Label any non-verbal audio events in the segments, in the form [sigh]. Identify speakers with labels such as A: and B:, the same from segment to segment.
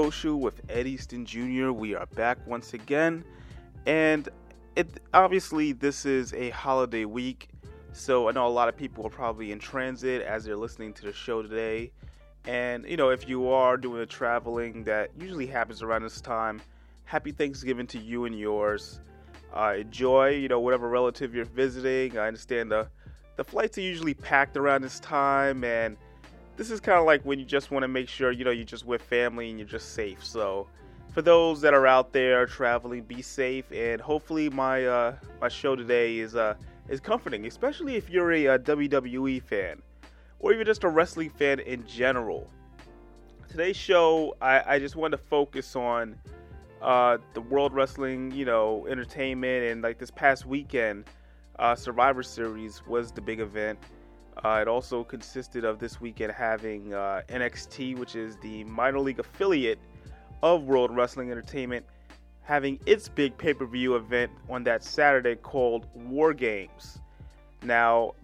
A: Social with Ed Easton Jr. We are back once again, and it obviously this is a holiday week, so I know a lot of people are probably in transit as they're listening to the show today. And you know, if you are doing the traveling that usually happens around this time, happy Thanksgiving to you and yours. Uh, enjoy, you know, whatever relative you're visiting. I understand the the flights are usually packed around this time, and this is kind of like when you just want to make sure you know you're just with family and you're just safe. So for those that are out there traveling, be safe, and hopefully my uh, my show today is uh, is comforting, especially if you're a, a WWE fan or even just a wrestling fan in general. Today's show, I, I just want to focus on uh, the World Wrestling, you know, entertainment, and like this past weekend, uh, Survivor Series was the big event. Uh, it also consisted of this weekend having uh, NXT, which is the minor league affiliate of World Wrestling Entertainment, having its big pay per view event on that Saturday called War Games. Now,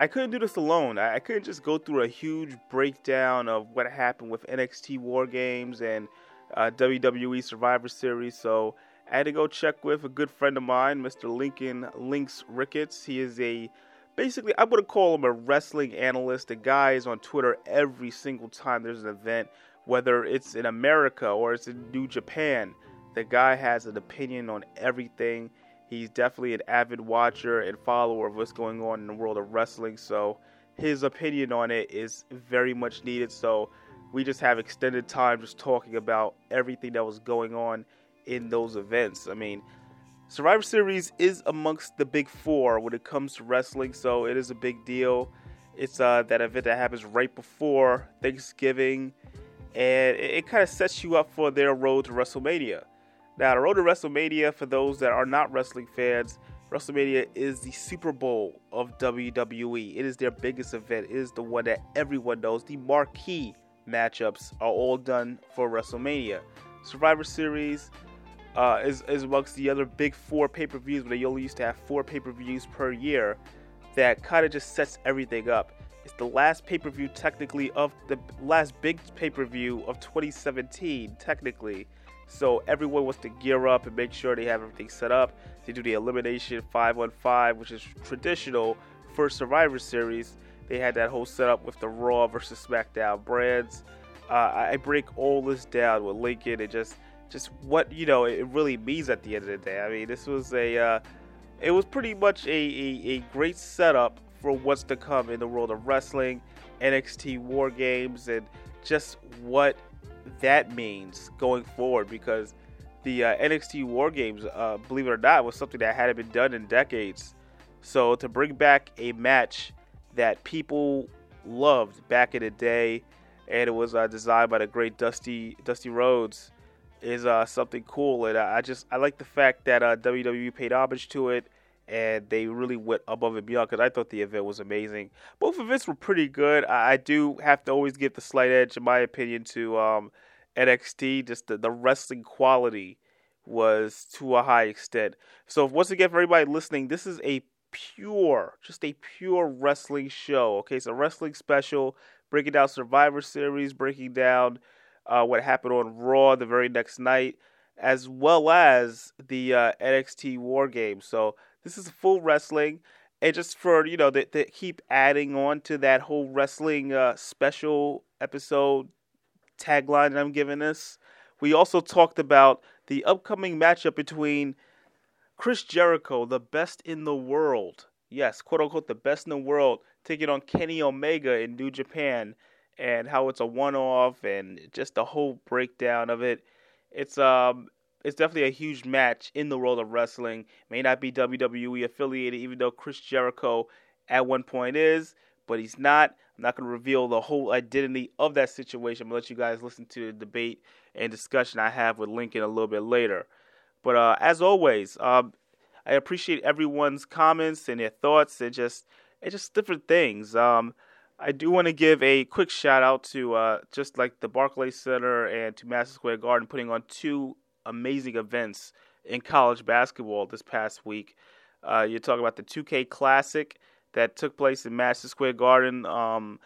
A: I couldn't do this alone. I, I couldn't just go through a huge breakdown of what happened with NXT War Games and uh, WWE Survivor Series, so I had to go check with a good friend of mine, Mr. Lincoln Lynx Ricketts. He is a basically, I would call him a wrestling analyst. The guy is on Twitter every single time there's an event, whether it's in America or it's in New Japan. The guy has an opinion on everything. He's definitely an avid watcher and follower of what's going on in the world of wrestling. So his opinion on it is very much needed. So we just have extended time just talking about everything that was going on in those events. I mean, Survivor Series is amongst the big four when it comes to wrestling, so it is a big deal. It's uh, that event that happens right before Thanksgiving, and it, it kind of sets you up for their road to WrestleMania. Now, the road to WrestleMania, for those that are not wrestling fans, WrestleMania is the Super Bowl of WWE. It is their biggest event. It is the one that everyone knows. The marquee matchups are all done for WrestleMania. Survivor Series uh, is, is amongst the other big four pay per views, where they only used to have four pay per views per year, that kind of just sets everything up. It's the last pay per view, technically, of the last big pay per view of 2017, technically. So everyone wants to gear up and make sure they have everything set up. They do the elimination 515, which is traditional for Survivor Series. They had that whole setup with the Raw versus SmackDown brands. Uh, I break all this down with Lincoln and just just what you know it really means at the end of the day. I mean, this was a uh, it was pretty much a, a, a, great setup for what's to come in the world of wrestling, NXT War Games, and just what that means going forward. Because the uh, NXT War Games, uh, believe it or not, was something that hadn't been done in decades. So to bring back a match that people loved back in the day, and it was uh, designed by the great Dusty Dusty Rhodes is uh, something cool, and I just I like the fact that uh, WWE paid homage to it, and they really went above and beyond because I thought the event was amazing. Both events were pretty good. I, I, do have to always give the slight edge, in my opinion, to um, NXT. Just the, the wrestling quality was to a high extent. So once again, for everybody listening, this is a pure, just a pure wrestling show. Okay, so wrestling special, breaking down Survivor Series, breaking down uh, what happened on Raw the very next night, as well as the uh, NXT War Games. So this is full wrestling, and just for you know, they, they keep adding on to that whole wrestling uh, special episode tagline that I'm giving this. We also talked about the upcoming matchup between Chris Jericho, the best in the world, yes, quote unquote, the best in the world, taking on Kenny Omega in New Japan and how it's a one-off and just the whole breakdown of it. It's um it's definitely a huge match in the world of wrestling. May not be WWE affiliated, even though Chris Jericho at one point is, but he's not. I'm not going to reveal the whole identity of that situation. I'm going to let you guys listen to the debate and discussion I have with Lincoln a little bit later. But uh, as always, um, I appreciate everyone's comments and their thoughts and just and just different things. Um, I do want to give a quick shout out to uh, just like the Barclays Center and to Madison Square Garden putting on two amazing events in college basketball this past week. Uh, you're talking about the 2K Classic that took place in Madison Square Garden. Um,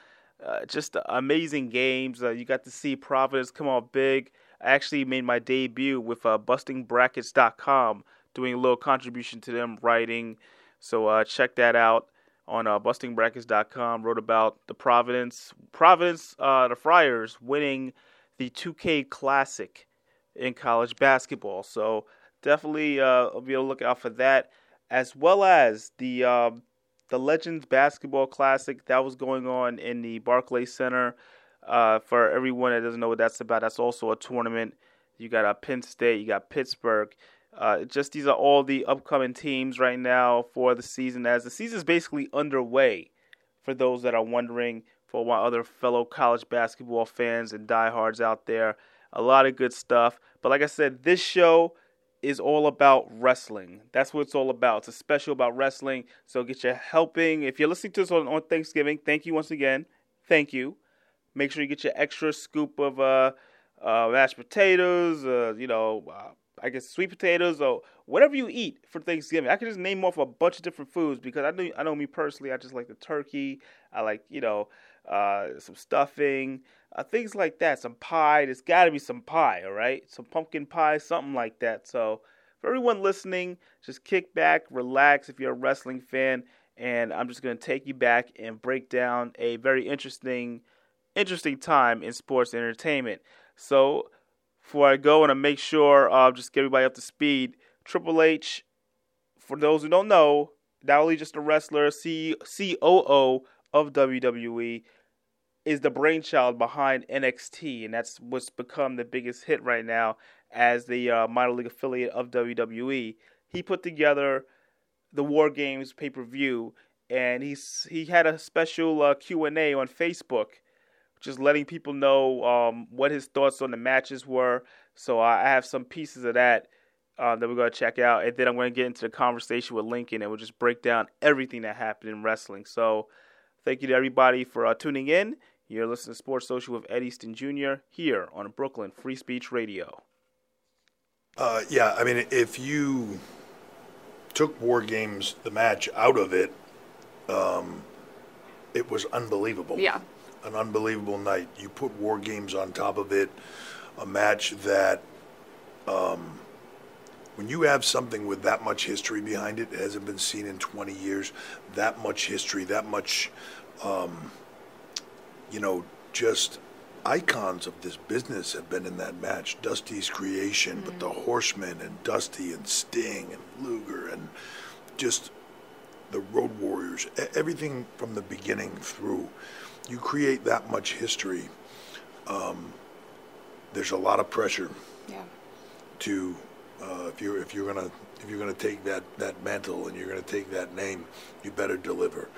A: uh, just amazing games. Uh, you got to see Providence come out big I actually made my debut with uh, BustingBrackets.com, doing a little contribution to them writing. So uh, check that out on uh, BustingBrackets.com. Wrote about the Providence, Providence, uh, the Friars winning the 2K Classic in college basketball. So definitely uh, be able to look out for that, as well as the um, the Legends Basketball Classic that was going on in the Barclays Center. Uh, for everyone that doesn't know what that's about, that's also a tournament. You got uh, Penn State, you got Pittsburgh. Uh, just these are all the upcoming teams right now for the season, as the season is basically underway. For those that are wondering, for my other fellow college basketball fans and diehards out there, a lot of good stuff. But like I said, this show is all about wrestling. That's what it's all about. It's a special about wrestling. So get your helping. If you're listening to this on, on Thanksgiving, thank you once again. Thank you. Make sure you get your extra scoop of uh, uh, mashed potatoes, uh, you know, uh, I guess sweet potatoes or whatever you eat for Thanksgiving. I could just name off a bunch of different foods because I know I know me personally. I just like the turkey. I like you know uh, some stuffing, uh, things like that. Some pie. There's got to be some pie, all right? Some pumpkin pie, something like that. So, for everyone listening, just kick back, relax if you're a wrestling fan, and I'm just to take you back and break down a very interesting, interesting time in sports entertainment. So, before I go, and I make sure uh, just get everybody up to speed. Triple H, for those who don't know, not only just a wrestler, C- COO of WWE, is the brainchild behind NXT, and that's what's become the biggest hit right now as the uh, minor league affiliate of WWE. He put together the War Games pay per view, and he's he had a special uh, Q and A on Facebook, just letting people know um, what his thoughts on the matches were. So I have some pieces of that. Uh, that we're going to check out, and then I'm going to get into the conversation with Lincoln, and we'll just break down everything that happened in wrestling. So, thank you to everybody for uh, tuning in. You're listening to Sports Social with Ed Easton Jr. here on Brooklyn Free Speech Radio.
B: Uh, yeah, I mean, if you took War Games, the match, out of it, um, it was unbelievable.
C: Yeah.
B: An unbelievable night. You put War Games on top of it, a match that, um, when you have something with that much history behind it, it hasn't been seen in 20 years, that much history, that much. Um, you know, just icons of this business have been in that match. Dusty's creation, mm-hmm. but the. Horsemen and Dusty and Sting and Luger and just the Road Warriors, everything from the beginning through. You create that much history. Um, there's a lot of pressure
C: yeah.
B: to uh, if you're if you're gonna if you're gonna take that that mantle and you're gonna take that name, you better deliver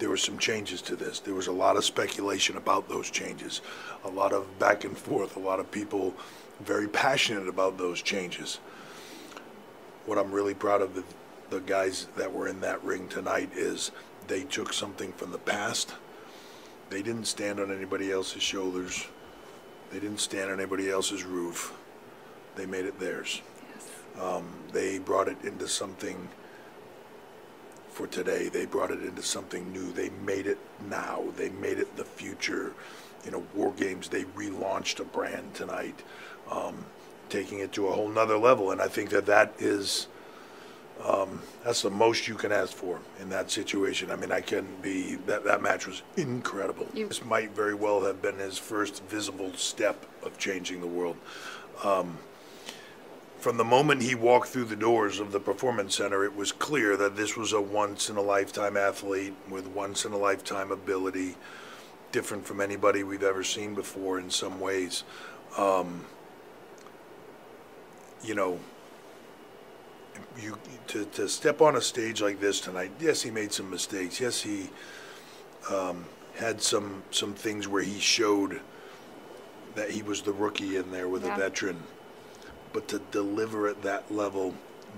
B: there were some changes to this. There was a lot of speculation about those changes, a lot of back and forth, a lot of people very passionate about those changes. What I'm really proud of the, the guys that were in that ring tonight is they took something from the past. They didn't stand on anybody else's shoulders. They didn't stand on anybody else's roof. They made it theirs.
C: Yes.
B: Um, they brought it into something for today. They brought it into something new. They made it now. They made it the future. You know, War Games, they relaunched a brand tonight, um, taking it to a whole nother level. And I think that that is, um, that's the most you can ask for in that situation. I mean, I can be, that, that match was incredible. You- this might very well have been his first visible step of changing the world. Um, from the moment he walked through the doors of the Performance Center, it was clear that this was a once in a lifetime athlete with once in a lifetime ability, different from anybody we've ever seen before in some ways. Um, you know, you to, to step on a stage like this tonight. Yes, he made some mistakes. Yes, he um, had some some things where he showed that he was the rookie in there with yeah. a veteran but to deliver at that level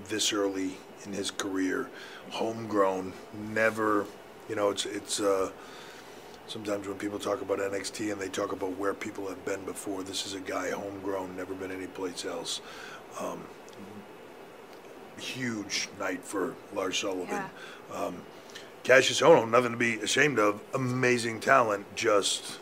B: this early in his career, homegrown, never, you know, it's it's. Uh, sometimes when people talk about NXT and they talk about where people have been before, this is a guy homegrown, never been anyplace else. Um, huge night for Lars Sullivan. Yeah. Um, Kassius Ohno, nothing to be ashamed of. Amazing talent, just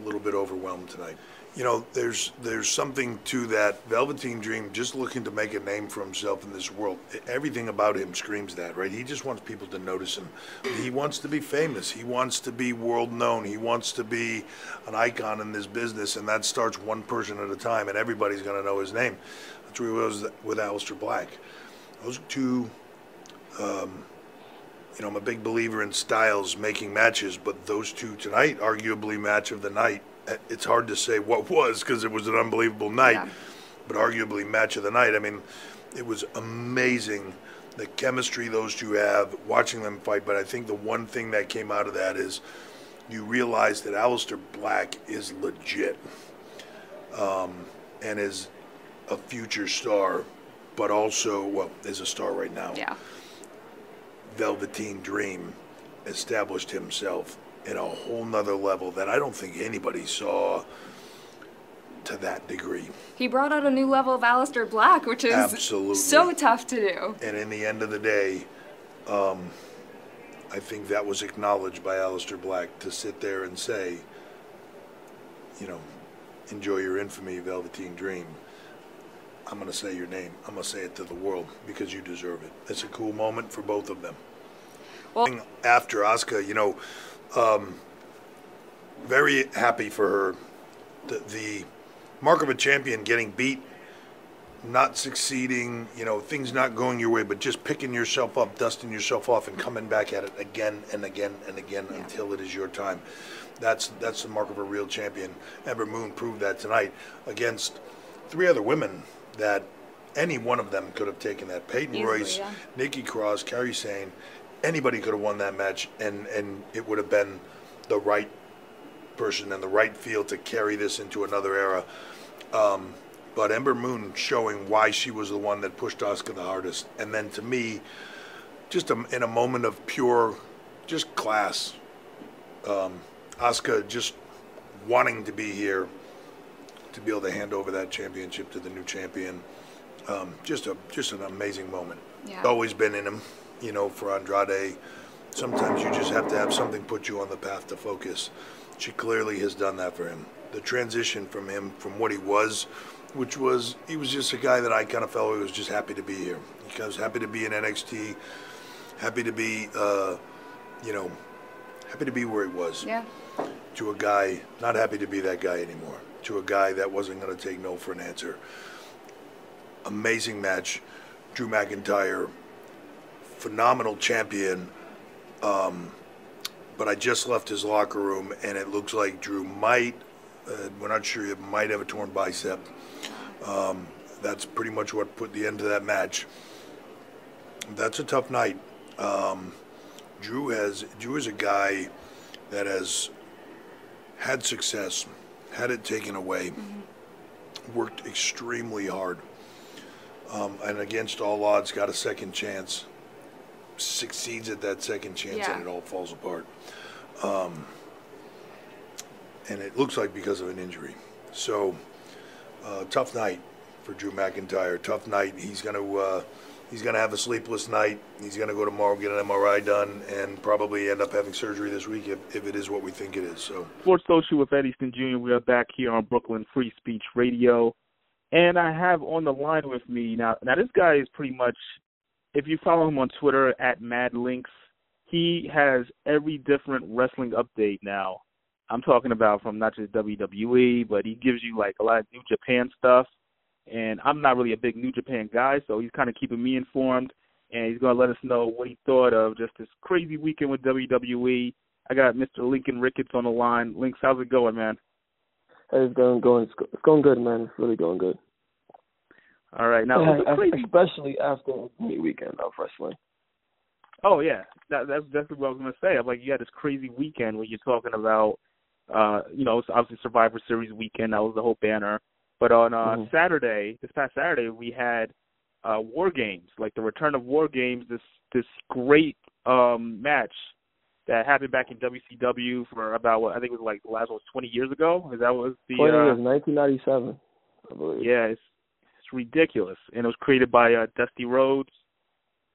B: a little bit overwhelmed tonight. you know, there's there's something to that Velveteen Dream just looking to make a name for himself in this world. Everything about him screams that, right? He just wants people to notice him. He wants to be famous. He wants to be world known. He wants to be an icon in this business, and that starts one person at a time, and everybody's going to know his name. That's where he was with Aleister Black. Those two. Um, you know, I'm a big believer in styles making matches, but those two tonight, arguably match of the night it's hard to say what was because it was an unbelievable night, yeah. but arguably match of the night. I mean, it was amazing the chemistry those two have, watching them fight. But I think the one thing that came out of that is you realize that Aleister Black is legit um, and is a future star, but also, well, is a star right now.
C: Yeah.
B: Velveteen Dream established himself in a whole nother level that I don't think anybody saw to that degree.
C: He brought out a new level of Aleister Black, which is
B: Absolutely.
C: so tough to do.
B: And in the end of the day, um, I think that was acknowledged by Aleister Black to sit there and say, you know, enjoy your infamy, Velveteen Dream. I'm going to say your name. I'm going to say it to the world because you deserve it. It's a cool moment for both of them. Well, after Asuka, you know, um, very happy for her. The, the mark of a champion getting beat, not succeeding, you know, things not going your way, but just picking yourself up, dusting yourself off, and coming back at it again and again and again yeah. until it is your time. That's that's the mark of a real champion. Ember Moon proved that tonight against three other women that any one of them could have taken that. Peyton Easily, Royce, yeah. Nikki Cross, Kairi Sane, anybody could have won that match, and and it would have been the right person and the right field to carry this into another era. Um, but Ember Moon showing why she was the one that pushed Asuka the hardest, and then to me, just a, in a moment of pure, just class, um, Asuka just wanting to be here to be able to hand over that championship to the new champion. Um, just a just an amazing moment.
C: Yeah.
B: Always been in him you know, for Andrade, sometimes you just have to have something put you on the path to focus. She clearly has done that for him. The transition from him, from what he was, which was, he was just a guy that I kind of felt he was just happy to be here. He was happy to be in NXT, happy to be, uh, you know, happy to be where he was.
C: Yeah.
B: To a guy not happy to be that guy anymore. To a guy that wasn't going to take no for an answer. Amazing match. Drew McIntyre phenomenal champion. Um, but I just left his locker room, and it looks like Drew might, uh, we're not sure, he might have a torn bicep. Um, that's pretty much what put the end to that match. That's a tough night. Um, Drew has Drew is a guy that has had success, had it taken away, mm-hmm. worked extremely hard, um, and against all odds got a second chance succeeds at that second chance
C: Yeah.
B: and it all falls apart. Um, and it looks like because of an injury. So, uh, tough night for Drew McIntyre. Tough night. He's going to uh, he's going to have a sleepless night. He's going to go tomorrow get an MRI done and probably end up having surgery this week if, if it is what we think it is. So,
D: Sports Social with Eddie Easton Jr. We are back here on Brooklyn Free Speech Radio. And I have on the line with me now. Now this guy is pretty much if you follow him on Twitter at MadLinks, he has every different wrestling update now. I'm talking about from not just WWE, but he gives you like a lot of New Japan stuff. And I'm not really a big New Japan guy, so he's kind of keeping me informed. And he's going to let us know what he thought of just this crazy weekend with WWE. I got Mr. Lincoln Ricketts on the line. Lynx, how's it going, man?
E: It's going, going, it's going good, man. It's really going good.
D: All right, now
E: yeah, especially after a weekend of wrestling.
D: Oh yeah, that, that's definitely what I was gonna say. I'm like, you had this crazy weekend where you're talking about, uh, you know, it's obviously Survivor Series weekend. That was the whole banner. But on uh, mm-hmm. Saturday, this past Saturday, we had uh, War Games, like the return of War Games. This this great um match that happened back in WCW for about what I think it was like the last one was 20 years ago. Is that was the
E: 20 years, uh, 1997, I believe.
D: Yeah, it's ridiculous, and it was created by uh, Dusty Rhodes,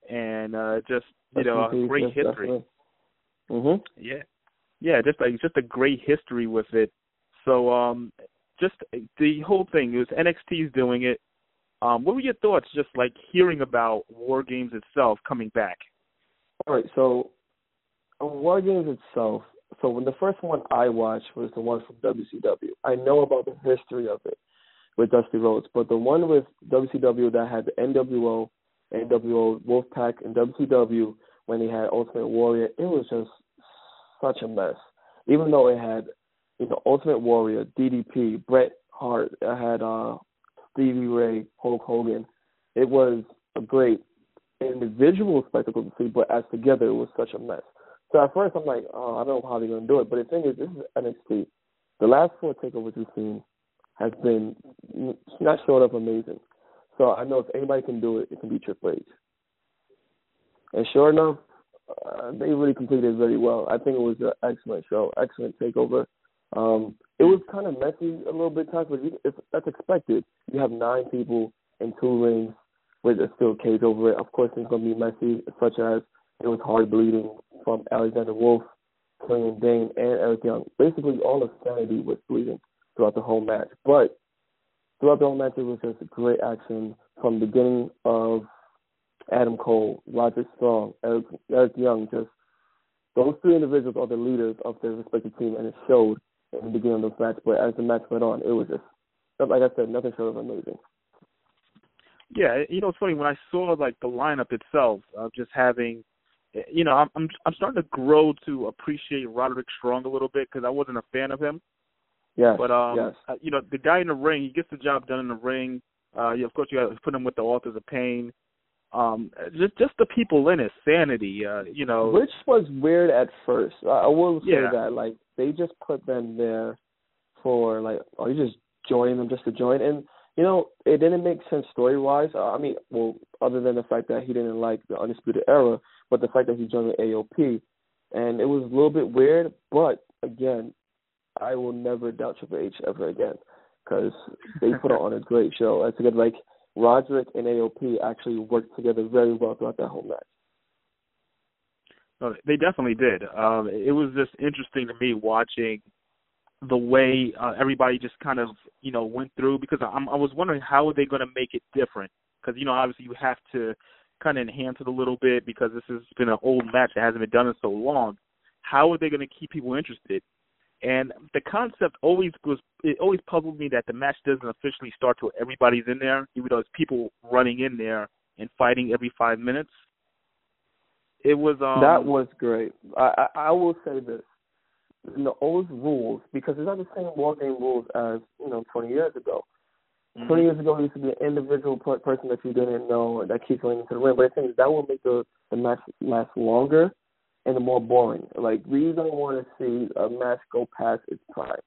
D: and uh, just you know a great history.
E: Mhm.
D: Yeah, yeah, just like just a great history with it. So, um, just the whole thing. It was NXT's doing it. Um, what were your thoughts, just like hearing about War Games itself coming back?
E: All right, so War Games itself, so when the first one I watched was the one from WCW. I know about the history of it with Dusty Rhodes, but the one with WCW that had the NWO, NWO Wolfpack, and WCW when they had Ultimate Warrior, it was just such a mess. Even though it had, you know, Ultimate Warrior, DDP, Bret Hart, it had uh, Stevie Ray, Hulk Hogan. It was a great individual spectacle to see, but as together it was such a mess. So at first I'm like, oh, I don't know how they're gonna do it. But the thing is, this is NXT. The last four takeovers we've seen has been not short of amazing. So I know if anybody can do it, it can be Triple H. And sure enough, uh, they really completed it very well. I think it was an excellent show, excellent takeover. Um, it was kind of messy a little bit times, but you, it's, that's expected. You have nine people in two rings with a steel cage over it. Of course, it's going to be messy, such as it was hard bleeding from Alexander Wolfe, Killian Dain, and Eric Young. Basically, all of sanity was bleeding throughout the whole match. But throughout the whole match, it was just great action from the beginning of Adam Cole, Roger Strong, Eric, Eric Young. Just those three individuals are the leaders of their respective team, and it showed in the beginning of the match. But as the match went on, it was just like I said, nothing short of amazing.
D: Yeah, you know, it's funny when I saw like the lineup itself of just having you know, I'm I'm I'm starting to grow to appreciate Roderick Strong a little bit because I wasn't a fan of him.
E: Yeah.
D: But um,
E: yes.
D: Uh, you know, the guy in the ring, he gets the job done in the ring. Uh, yeah, of course, you got to put him with the Authors of Pain. Um, just just the people in it, sanity. Uh, you know,
E: which was weird at first. I will say
D: yeah.
E: that, like, they just put them there for like, are you just joining them just to join? And you know, it didn't make sense story wise. Uh, I mean, well, other than the fact that he didn't like the Undisputed Era, but the fact that he joined the AOP, and it was a little bit weird. But again, I will never doubt Triple H ever again because they put on a great show. And together, like Roderick and AOP actually worked together very well throughout that whole match.
D: They definitely did. Um, it was just interesting to me watching the way uh, everybody just kind of you know went through because I'm, I was wondering how are they going to make it different because you know obviously you have to kind of enhance it a little bit because this has been an old match that hasn't been done in so long. How are they going to keep people interested? And the concept always was it always puzzled me that the match doesn't officially start till everybody's in there, even though it's people running in there and fighting every five minutes. It was um
E: that was great. I I, I will say this. In the old rules, because it's not the same war game rules as, you know, twenty years ago. Mm-hmm. 20 years ago, it used to be an individual person that you didn't know that keeps going into the ring. But I think that will make the, the match last longer and more boring. Like, we don't want to see a match go past its prime.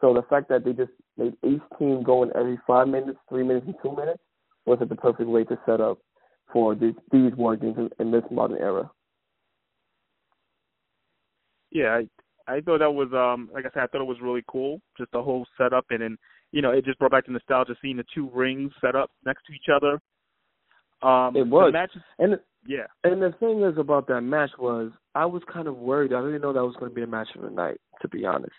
E: So the fact that they just made each team going every five minutes, three minutes, and two minutes was the perfect way to set up for these, these war games in, in this modern era.
D: Yeah, I, I thought that was um like I said, I thought it was really cool, just the whole setup and then you know, it just brought back the nostalgia seeing the two rings set up next to each other. Um,
E: it was,
D: match,
E: and
D: yeah,
E: and the thing is about that match was I was kind of worried. I didn't know that was going to be a match of the night, to be honest,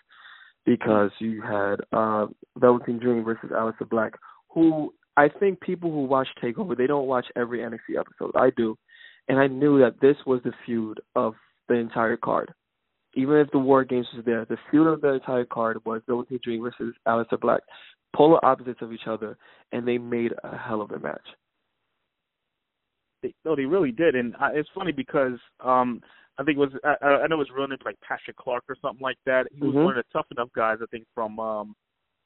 E: because you had uh, Velveteen Dream versus Aleister Black, who I think people who watch Takeover they don't watch every NXT episode. I do, and I knew that this was the feud of the entire card. Even if the War Games was there, the feud of the entire card was Velveteen Dream versus Aleister Black, polar opposites of each other, and they made a hell of a match.
D: They, no, they really did, and I, it's funny because um I think it was I, I know his real name like Patrick Clark or something like that. He was
E: mm-hmm.
D: one of the tough enough guys I think from um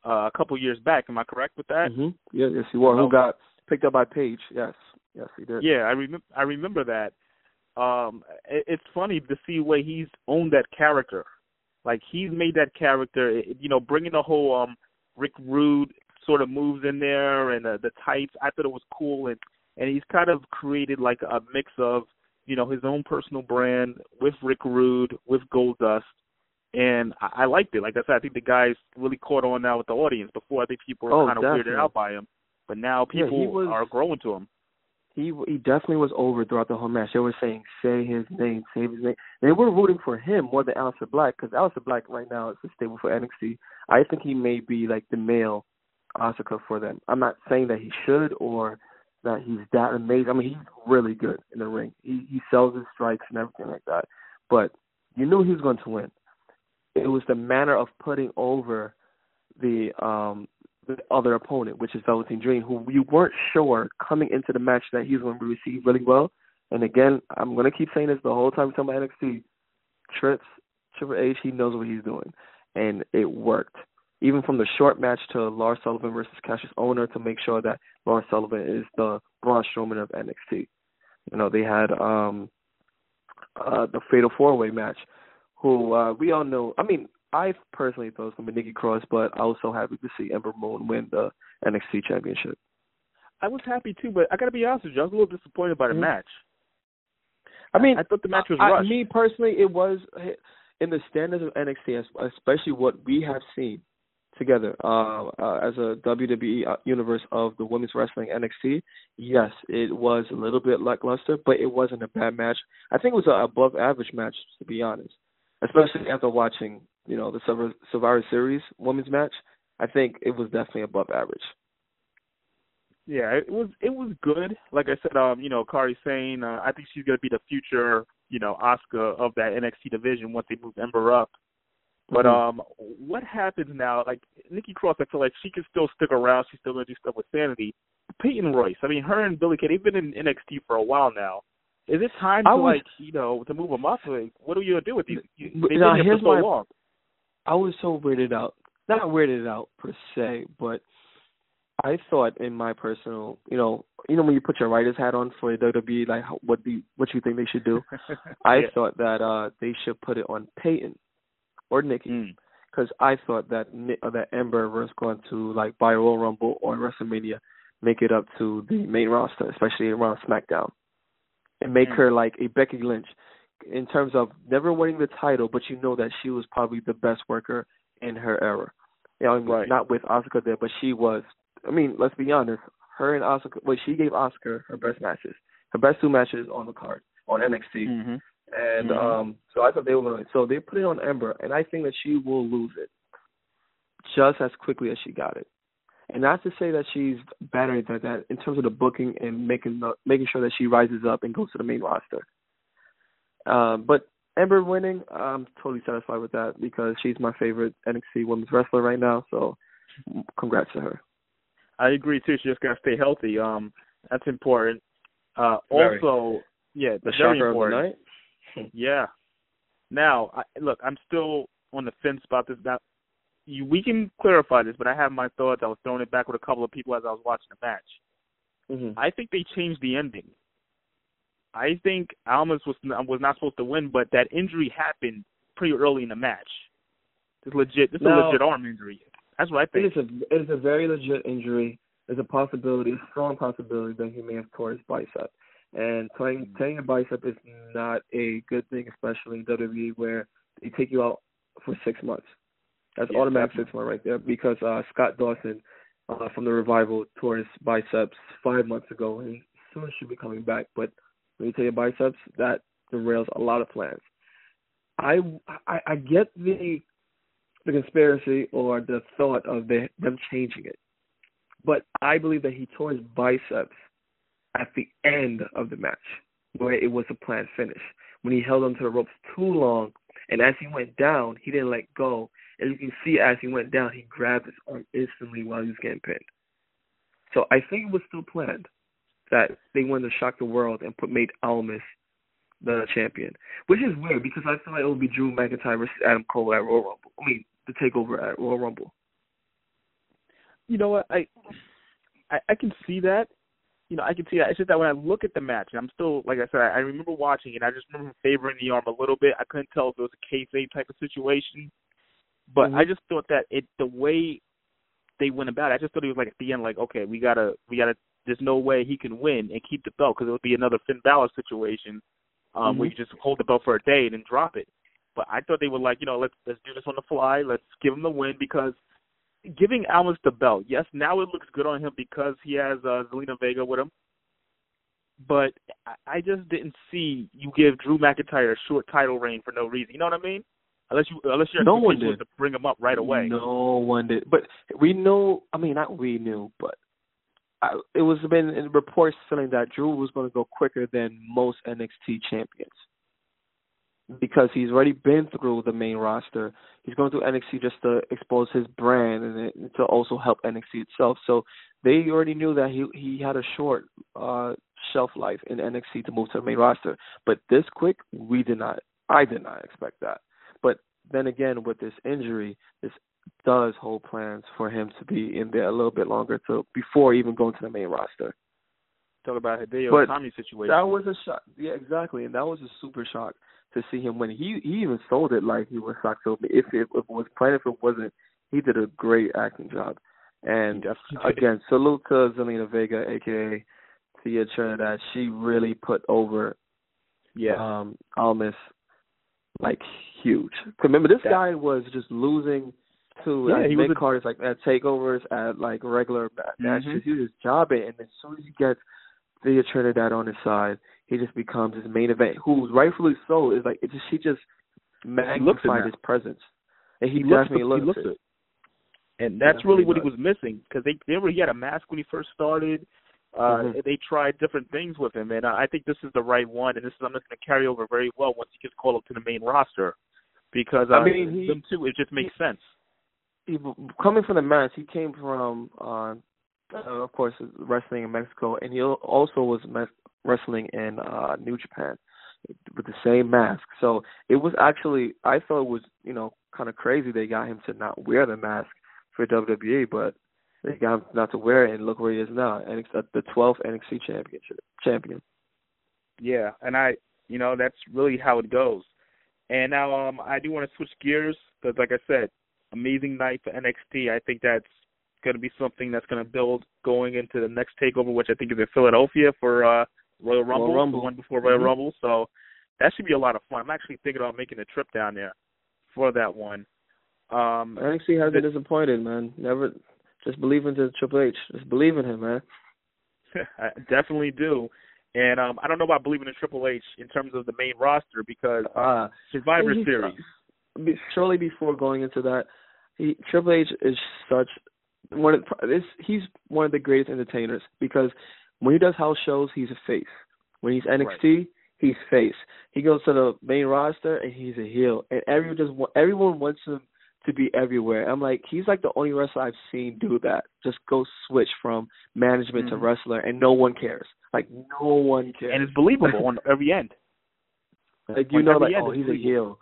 D: uh, a couple years back. Am I correct with that?
E: Mm-hmm. Yeah, yes, he was. Who got picked up by Paige? Yes, yes, he did.
D: Yeah, I remember. I remember that. Um, it, it's funny to see the way he's owned that character. Like he's made that character. You know, bringing the whole um Rick Rude sort of moves in there and uh, the tights. I thought it was cool, and and he's kind of created like a mix of you know his own personal brand with Rick Rude with Goldust, and I, I liked it. Like I said, I think the guy's really caught on now with the audience. Before I think people were
E: oh,
D: kind of
E: definitely.
D: weirded out by him, but now people
E: yeah, was,
D: are growing to him.
E: he he definitely was over throughout the whole match. They were saying, "Say his name, say his name." They were rooting for him more than Aleister Black because Aleister Black right now is a stable for NXT. I think he may be like the male Asuka for them. I'm not saying that he should or that he's that amazing. I mean, he's really good in the ring. He he sells his strikes and everything like that. But you knew he was going to win. It was the manner of putting over the um the other opponent, which is Velveteen Dream, who you weren't sure coming into the match that he was going to be received really well. And again, I'm going to keep saying this the whole time we're talking about NXT. Trips, Triple H, he knows what he's doing, and it worked. Even from the short match to Lars Sullivan versus Kassius Ohno to make sure that Lars Sullivan is the Braun Strowman of NXT. You know, they had um uh the Fatal Four Way match, who uh we all know. I mean, I personally thought it was going to be Nikki Cross, but I was so happy to see Ember Moon win the NXT Championship.
D: I was happy too, but I got to be honest with you, I was a little disappointed by the mm-hmm. match.
E: I mean,
D: I thought the match was
E: I,
D: rushed.
E: Me personally, it was in the standards of NXT, especially what we have seen together uh, uh, as a WWE uh, universe of the women's wrestling NXT. Yes, it was a little bit lackluster, but it wasn't a bad match. I think it was an above average match, to be honest, especially after watching you know, the Survivor Series women's match, I think it was definitely above average.
D: Yeah, it was it was good. Like I said, um, you know, Kairi Sane, uh, I think she's gonna be the future, you know, Asuka of that NXT division once they move Ember up. But mm-hmm. um, what happens now? Like Nikki Cross, I feel like she can still stick around. She's still gonna do stuff with Sanity. Peyton Royce, I mean, her and Billy Kay, they've been in NXT for a while now. Is it time to was, like, you know, to move them up? Like, what are you gonna do with these? They've been
E: now,
D: here for so
E: my,
D: long.
E: I was so weirded out. Not weirded out per se, but I thought in my personal, you know, you know when you put your writer's hat on for WWE, like what do you, what you think they should do. [laughs] I yeah. thought that uh they should put it on Peyton or Nikki, because mm. I thought that uh, that Ember was going to like by Royal Rumble or WrestleMania make it up to the main roster, especially around SmackDown, and make mm. her like a Becky Lynch in terms of never winning the title, but you know that she was probably the best worker in her era. You know, right. not with Asuka there, but she was. I mean, let's be honest. Her and Asuka, well, she gave Asuka her best matches, her best two matches on the card on NXT,
D: mm-hmm.
E: And
D: mm-hmm.
E: um, so I thought they were going. to So they put it on Ember, and I think that she will lose it just as quickly as she got it. And not to say that she's better than that in terms of the booking and making the, making sure that she rises up and goes to the main roster. Um, but Ember winning, I'm totally satisfied with that because she's my favorite NXT women's wrestler right now. So, congrats to her.
D: I agree too. She just gotta stay healthy. Um, that's important. Uh, also, yeah,
E: the
D: very
E: shocker
D: important.
E: of the night. [laughs]
D: yeah. Now, I, look, I'm still on the fence about this. Now, you, we can clarify this, but I have my thoughts. I was throwing it back with a couple of people as I was watching the match.
E: Mm-hmm.
D: I think they changed the ending. I think Almas was was not supposed to win, but that injury happened pretty early in the match. It's legit. This is a legit arm injury. That's what I think.
E: It is a it is a very legit injury. There's a possibility, a strong possibility that he may have tore his bicep. And tearing, mm. tearing a bicep is not a good thing, especially in WWE where they take you out for six months. That's
D: yeah,
E: automatic
D: definitely.
E: six months right there because uh, Scott Dawson uh, from the Revival tore his biceps five months ago and he soon should be coming back. But when you take your biceps, that derails a lot of plans. I, I I get the the conspiracy or the thought of the, them changing it, but I believe that he tore his biceps at the end of the match, where it was a planned finish. When he held onto the ropes too long, and as he went down, he didn't let go. And you can see as he went down, he grabbed his arm instantly while he was getting pinned. So I think it was still planned that they wanted to shock the world and put made Almas the champion, which is weird because I feel like it would be Drew McIntyre versus Adam Cole at Royal Rumble. I mean, the takeover at Royal Rumble.
D: You know what? I, I I can see that. You know, I can see that. It's just that when I look at the match, and I'm still like I said, I, I remember watching it. I just remember favoring the arm a little bit. I couldn't tell if it was a kayfabe type of situation, but
E: mm-hmm.
D: I just thought that it the way they went about it, I just thought it was like at the end, like okay, we gotta we gotta there's no way he can win and keep the belt because it would be another Finn Balor situation um,
E: mm-hmm.
D: where you just hold the belt for a day and then drop it. But I thought they were like, you know, let's let's do this on the fly. Let's give him the win because giving Almas the belt, yes, now it looks good on him because he has uh, Zelina Vega with him. but I just didn't see you give Drew McIntyre a short title reign for no reason. You know what I mean? Unless you unless your
E: no one
D: did. to bring him up right away.
E: No one did. But we knew. I mean, not we knew, but I, it was been in reports saying that Drew was going to go quicker than most NXT champions because he's already been through the main roster. He's going through NXT just to expose his brand and to also help NXT itself. So they already knew that he he had a short uh shelf life in NXT to move to the main roster. But this quick, we did not. I did not expect that. But then again, with this injury, this does hold plans for him to be in there a little bit longer to before even going to the main roster.
D: Talk about Hideo Itami situation.
E: That was a shock. Yeah, exactly, and that was a super shock to see him win. He he even sold it like he was shocked. So if it, if it was planned, if it wasn't, he did a great acting job. And again, salute to Zelina Vega, aka Thea Trinidad. She really put over
D: yeah
E: um Almas like huge. Remember this guy was just losing to
D: yeah,
E: he
D: mid
E: cards like at takeovers at like regular matches.
D: Mm-hmm.
E: He was just jobbing and as soon as he gets Thea Trinidad on his side, he just becomes his main event. Who's rightfully so is like it just she just magnified his presence, and he,
D: he
E: definitely
D: looks,
E: looks,
D: he
E: looks
D: it. And that's really what
E: does.
D: he was missing because they they were he had a mask when he first started. Uh,
E: mm-hmm.
D: They tried different things with him, and I think this is the right one. And this is something that's going to carry over very well once he gets called up to the main roster, because uh,
E: I mean, he,
D: them too. It just makes
E: he,
D: sense.
E: He, coming from the match, he came from, uh, uh, of course, wrestling in Mexico, and he also was wrestling in uh New Japan with the same mask. So it was actually I thought it was, you know, kind of crazy they got him to not wear the mask for WWE, but they got him not to wear it and look where he is now. And the 12th NXT championship champion.
D: Yeah, and I, you know, that's really how it goes. And now um I do want to switch gears because like I said, amazing night for NXT. I think that's going to be something that's going to build going into the next takeover, which I think is in Philadelphia for uh Royal Rumble,
E: Royal Rumble.
D: the one before Royal
E: mm-hmm.
D: Rumble. So that should be a lot of fun. I'm actually thinking about making a trip down there for that one. Um
E: NXT hasn't the, disappointed, man. Never just believe in Triple H. Just believe in him, man. [laughs]
D: I definitely do. And um I don't know about believing in Triple H in terms of the main roster because uh, Survivor Series.
E: Shortly before going into that, he, Triple H is such one of the, this. He's one of the greatest entertainers because when he does house shows, he's a face. When he's NXT,
D: right.
E: he's face. He goes to the main roster and he's a heel, and everyone just everyone wants him to be everywhere. I'm like, he's like the only wrestler I've seen do that. Just go switch from management
D: mm-hmm.
E: to wrestler, and no one cares. Like no one cares,
D: and it's believable on [laughs] every end.
E: Like you
D: on
E: know, like oh, he's a heel.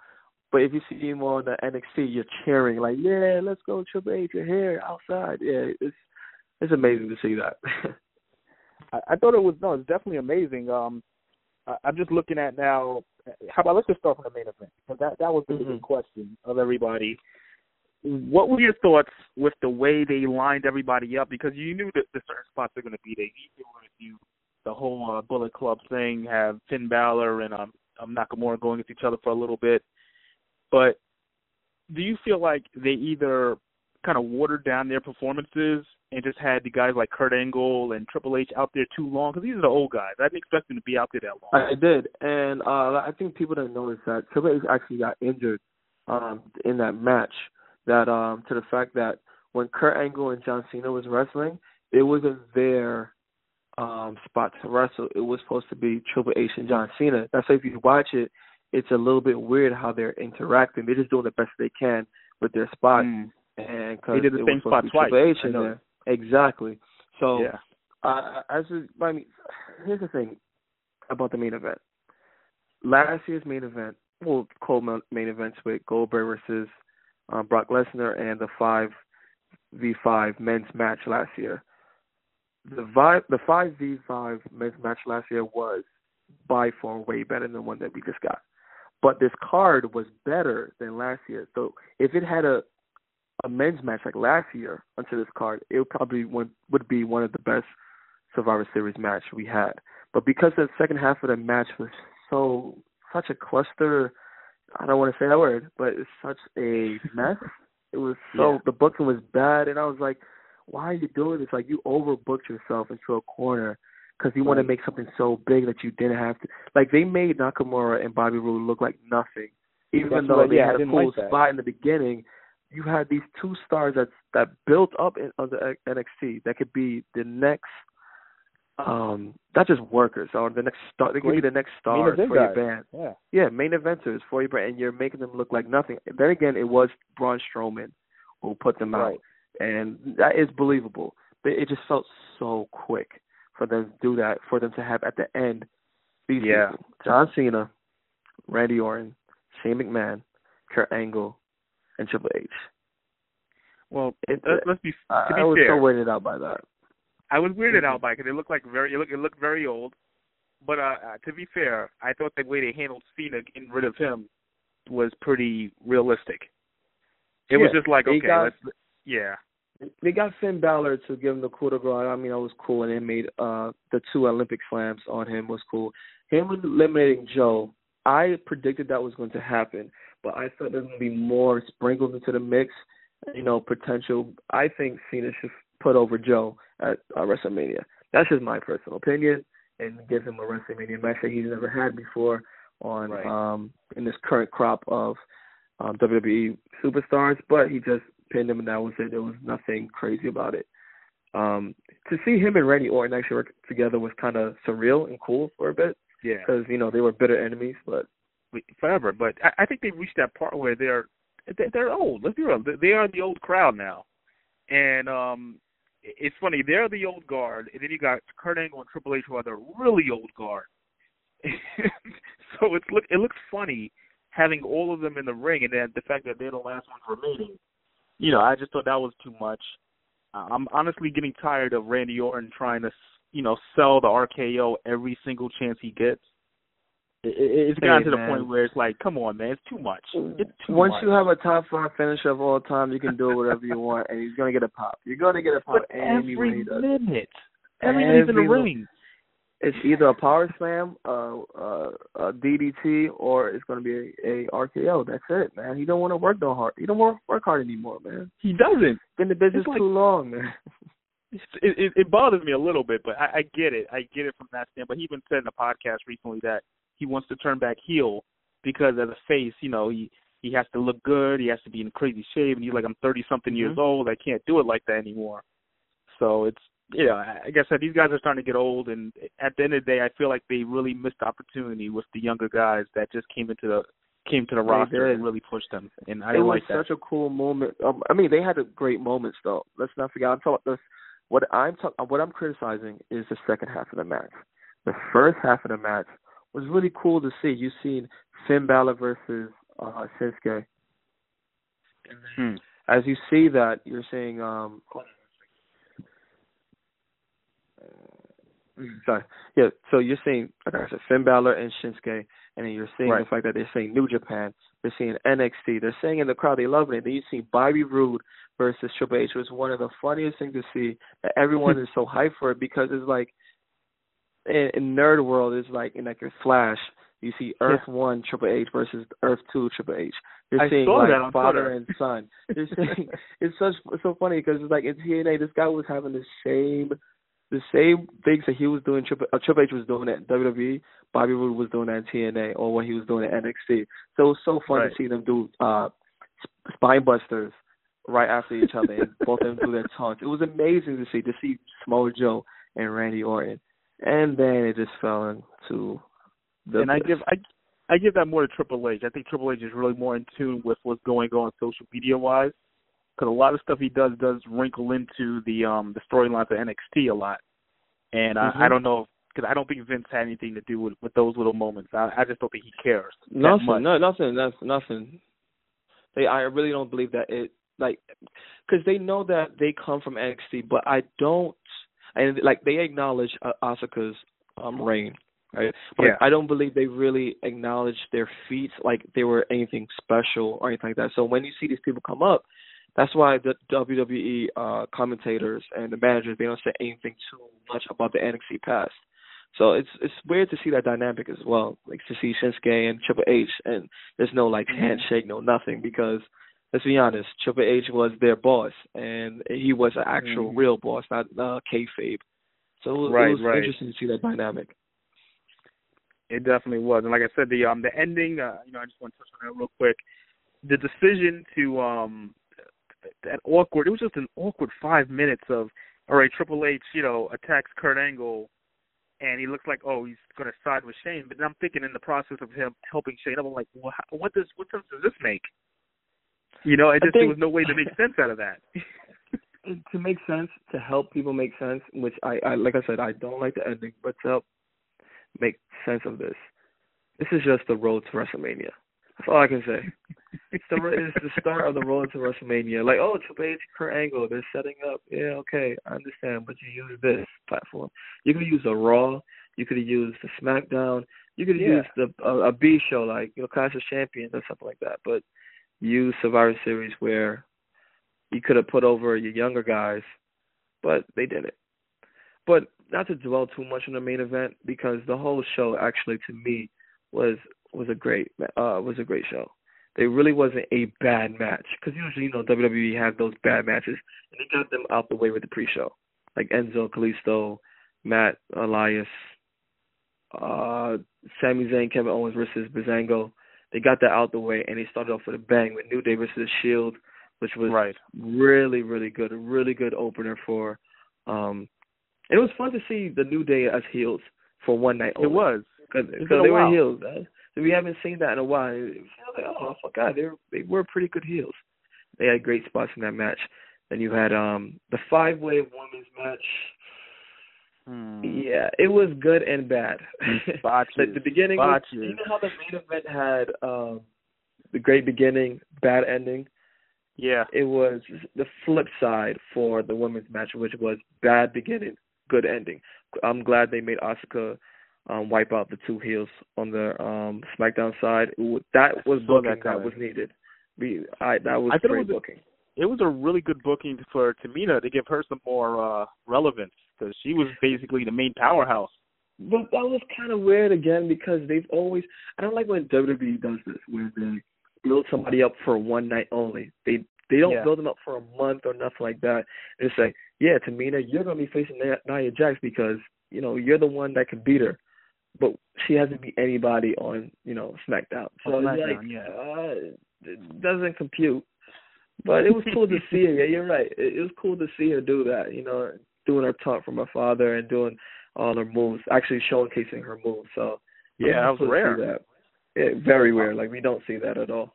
E: But if you see him on the NXT, you're cheering like, "Yeah, let's go, Triple H! You're here outside." Yeah, it's it's amazing to see that. [laughs]
D: I, I thought it was no, it's definitely amazing. Um, I, I'm just looking at now. How about let's just start from the main event because that that was the
E: mm-hmm.
D: big question of everybody. What were your thoughts with the way they lined everybody up? Because you knew that the certain spots they're going to be. They they were going to do the whole uh, Bullet Club thing, have Finn Balor and um, um Nakamura going against each other for a little bit. But do you feel like they either kind of watered down their performances and just had the guys like Kurt Angle and Triple H out there too long? Because these are the old guys. I didn't expect them to be out there that long.
E: I did, and uh I think people didn't notice that Triple H actually got injured um in that match. That um to the fact that when Kurt Angle and John Cena was wrestling, it wasn't their um spot to wrestle. It was supposed to be Triple H and John Cena. That's why if you watch it, it's a little bit weird how they're interacting. They're just doing the best they can with their spot.
D: Mm.
E: And cause
D: they did the
E: it
D: same spot twice.
E: Triple H in there. Exactly. So,
D: yeah.
E: uh, as a, I mean, here's the thing about the main event. Last year's main event, well, cold main events with Goldberg versus um, Brock Lesnar and the five v five men's match last year. The five the five v five men's match last year was by far way better than the one that we just got. But this card was better than last year. So if it had a a men's match like last year onto this card, it would probably one, would be one of the best Survivor Series match we had. But because the second half of the match was so such a cluster, I don't want to say that word, but it's such a mess. It was so
D: Yeah.
E: the booking was bad, and I was like, "Why are you doing this? Like you overbooked yourself into a corner." Because you want to make something so big that you didn't have to. Like they made Nakamura and Bobby Roode look like nothing, even
D: That's
E: though
D: what-
E: they
D: yeah,
E: had a cool
D: like
E: spot in the beginning. You had these two stars that that built up in under NXT that could be the next, um, not just workers or the next star. They could be the next stars for your
D: guys.
E: band.
D: Yeah.
E: Yeah, main eventers for your brand, and you're making them look like nothing. Then again, it was Braun Strowman who put them
D: Right.
E: out, and that is believable. But it just felt so quick for them to do that, for them to have at the end these
D: Yeah.
E: people: John Cena, Randy Orton, Shane McMahon, Kurt Angle, and Triple H.
D: Well,
E: It-
D: let, let's be
E: I,
D: to be
E: I was
D: fair.
E: so weirded out by that.
D: I was weirded out by it because it looked like very it looked, it looked very old. But uh, uh, to be fair, I thought the way they handled Cena getting rid of him was pretty realistic. It was just like okay,
E: got-
D: let's yeah,
E: They got Finn Balor to give him the coup de grace. I mean, that was cool, and they made uh the two Olympic slams on him was cool. Him eliminating Joe, I predicted that was going to happen, but I thought there's going to be more sprinkled into the mix. You know, potential. I think Cena should put over Joe at uh, WrestleMania. That's just my personal opinion, and give him a WrestleMania match that he's never had before on
D: Right.
E: um in this current crop of um, WWE superstars. But he just pinned him, and that was it. There was nothing crazy about it. Um, to see him and Randy Orton actually work together was kind of surreal and cool for a bit
D: yeah,
E: because you know they were bitter enemies. But
D: forever. But I, I think they've reached that part where they're they- they're old. Let's be real. They- They are the old crowd now, and um, it's funny. They're the old guard, and then you got Kurt Angle and Triple H who are the really old guard. [laughs] so it's look it looks funny having all of them in the ring, and then the fact that they're the last ones remaining. You know, I just thought that was too much. Uh, I'm honestly getting tired of Randy Orton trying to, you know, sell the RKO every single chance he gets. It, it, it's gotten
E: Hey,
D: to the
E: man.
D: point where it's like, come on, man, it's too much. It's too
E: once
D: much.
E: you have a top five finisher of all time, you can do whatever you want, and he's gonna get a pop. You're gonna get a pop
D: but
E: anyway.
D: every
E: he does.
D: minute, every minute he's in the
E: Every-
D: ring.
E: It's either a power slam, uh, uh, a DDT, or it's gonna be a, a RKO. That's it, man. He don't want to work no hard. He don't want to work hard anymore, man.
D: He doesn't.
E: Been in the business
D: like-
E: too long, man.
D: It, it it bothers me a little bit, but I, I get it. I get it from that standpoint. He even said in a podcast recently that he wants to turn back heel because as a face, you know, he he has to look good, he has to be in crazy shape, and he's like, I'm thirty something years
E: Mhm.
D: old, I can't do it like that anymore. So it's you know, I I guess that these guys are starting to get old, and at the end of the day, I feel like they really missed the opportunity with the younger guys that just came into the came to the
E: They
D: roster
E: did.
D: and really pushed them. And I
E: it
D: don't
E: was
D: like that.
E: Such a cool moment. Um, I mean, they had a great moments though. Let's not forget. I'm talking. This, what I'm talk, what I'm criticizing is the second half of the match. The first half of the match was really cool to see. You've seen Finn Balor versus uh, Shinsuke.
D: Hmm.
E: As you see that, you're seeing. Um, sorry. Yeah. So you're seeing, like I said, Finn Balor and Shinsuke, and then you're seeing
D: Right.
E: the fact that they're saying New Japan. They're seeing NXT. They're saying in the crowd they love it. Then you see Bobby Roode versus Triple H. Was one of the funniest things to see. That everyone is [laughs] so hyped for it because it's like in, in nerd world, it's like in like your Flash. You see Earth One Triple H versus Earth Two Triple H. You're
D: I
E: seeing like father
D: Twitter.
E: and son. You're [laughs] seeing it's such it's so funny because it's like in TNA, this guy was having the same the same things that he was doing. Triple, uh, Triple H was doing at WWE. Bobby Roode was doing that in TNA, or what he was doing at NXT. So it was so fun
D: Right.
E: to see them do uh spine busters right after each other, and both of them do their taunts. It was amazing to see to see Samoa Joe and Randy Orton, and then it just fell into the
D: and I give I I give that more to Triple H. I think Triple H is really more in tune with what's going on social media wise, because a lot of stuff he does does wrinkle into the um the storylines of NXT a lot, and uh,
E: Mhm.
D: I don't know because I don't think Vince had anything to do with with those little moments. I, I just don't think he cares.
E: Nothing,
D: much.
E: no, nothing, that's nothing. They, I really don't believe that it like, because they know that they come from NXT, but I don't, and like they acknowledge uh, Asuka's um reign, right? But
D: Yeah.
E: I don't believe they really acknowledge their feats like they were anything special or anything like that. So when you see these people come up, that's why the WWE uh commentators and the managers they don't say anything too much about the NXT past. So it's it's weird to see that dynamic as well, like to see Shinsuke and Triple H, and there's no like handshake, no nothing, because let's be honest, Triple H was their boss, and he was an actual
D: Mhm.
E: real boss, not uh, kayfabe. So it was,
D: Right,
E: it was
D: right.
E: interesting to see that dynamic.
D: It definitely was, and like I said, the um the ending. Uh, you know, I just want to touch on that real quick. The decision to um that awkward. It was just an awkward five minutes of all right. Triple H, you know, attacks Kurt Angle, and he looks like oh he's going to side with Shane. But then I'm thinking in the process of him helping Shane, I'm like, well, how, what does what sense does this make? You know, it
E: I
D: just there
E: think-
D: was no way to make sense out of that. [laughs]
E: to make sense, to help people make sense, which I, I like I said, I don't like the ending, but to help make sense of this, this is just the road to WrestleMania. That's all I can say. It's the it's the start of the road to WrestleMania. Like, oh, Triple H, Kurt Angle, they're setting up. Yeah, okay, I understand, but you use this platform. You could use a Raw. You could use the SmackDown. You could
D: Yeah.
E: used the a, a B show like you know Clash of Champions or something like that. But use Survivor Series where you could have put over your younger guys, but they didn't. But not to dwell too much on the main event because the whole show actually to me was was a great uh was a great show. There really wasn't a bad match because usually you know WWE have those bad matches and they got them out the way with the pre-show, like Enzo, Kalisto, Matt, Elias, uh, Sami Zayn, Kevin Owens versus Breezango. They got that out the way and they started off with a bang with New Day versus The Shield, which was
D: right.
E: really really good, a really good opener for. um and it was fun to see the New Day as heels for one night.
D: It
E: only
D: was.
E: because
D: It's been a
E: they were heels. We haven't seen that in a while. It like, oh, my God, they were, they were pretty good heels. They had great spots in that match. Then you had um the five way women's match.
D: Hmm.
E: Yeah, it was good and bad. [laughs]
D: Botches.
E: Like the beginning, was, you know how the main event had um the great beginning, bad ending.
D: Yeah.
E: It was the flip side for the women's match, which was bad beginning, good ending. I'm glad they made Asuka um, wipe out the two heels on the um, SmackDown side. It that was
D: saw
E: booking
D: that
E: that, was needed. We, I, that was
D: I thought it
E: great
D: was a-
E: booking.
D: it was a really good booking for Tamina to give her some more uh relevance because she was basically the main powerhouse.
E: But that was kind of weird again because they've always. I don't like when WWE does this, where they build somebody up for one night only. They they don't
D: Yeah.
E: build them up for a month or nothing like that. They say, yeah, Tamina, you're gonna be facing Nia, Nia Jax because you know you're the one that can beat her, but she hasn't beat anybody on you know SmackDown. So it's
D: SmackDown,
E: like,
D: yeah.
E: uh, it doesn't compute. But it was cool to see her. Yeah, you're right. It, it was cool to see her do that. You know, doing her taunt from her father and doing all her moves, actually showcasing her moves. So
D: Yeah, that was rare.
E: that. Yeah, very rare. Like we don't see that at all.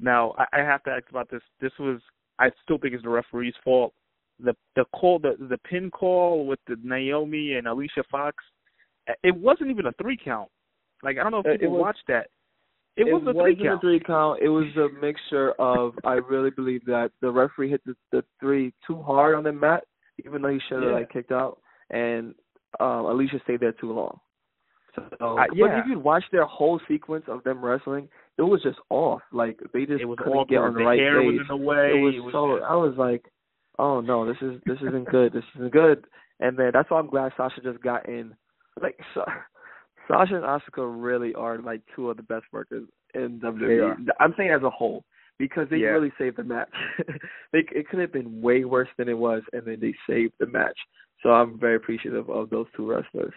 D: Now I, I have to ask about this. This was I still think it's the referee's fault. The the call the the pin call with the Naomi and Alicia Fox, it wasn't even a three count. Like I don't know if
E: Uh, it
D: people
E: was-
D: watched that. It, was a three
E: wasn't
D: count.
E: a three count. It was a mixture of. I really believe that the referee hit the, the three too hard on the mat, even though he should have
D: Yeah.
E: like kicked out, and um, Alicia stayed there too long. So,
D: Uh,
E: but if you watch their whole sequence of them wrestling, it was just off. Like they just
D: It
E: couldn't
D: awkward.
E: get on the,
D: the
E: right
D: hair
E: page.
D: was in the way.
E: it was,
D: It was
E: so.
D: just-
E: I was like, oh no, this is this isn't good. This isn't good. And then that's why I'm glad Sasha just got in. Like Sa- Sasha and Asuka really are like two of the best workers in
D: They
E: WWE. I'm saying as a whole because they
D: Yeah.
E: really saved the match. [laughs] they it could have been way worse than it was, and then they saved the match. So I'm very appreciative of those two wrestlers.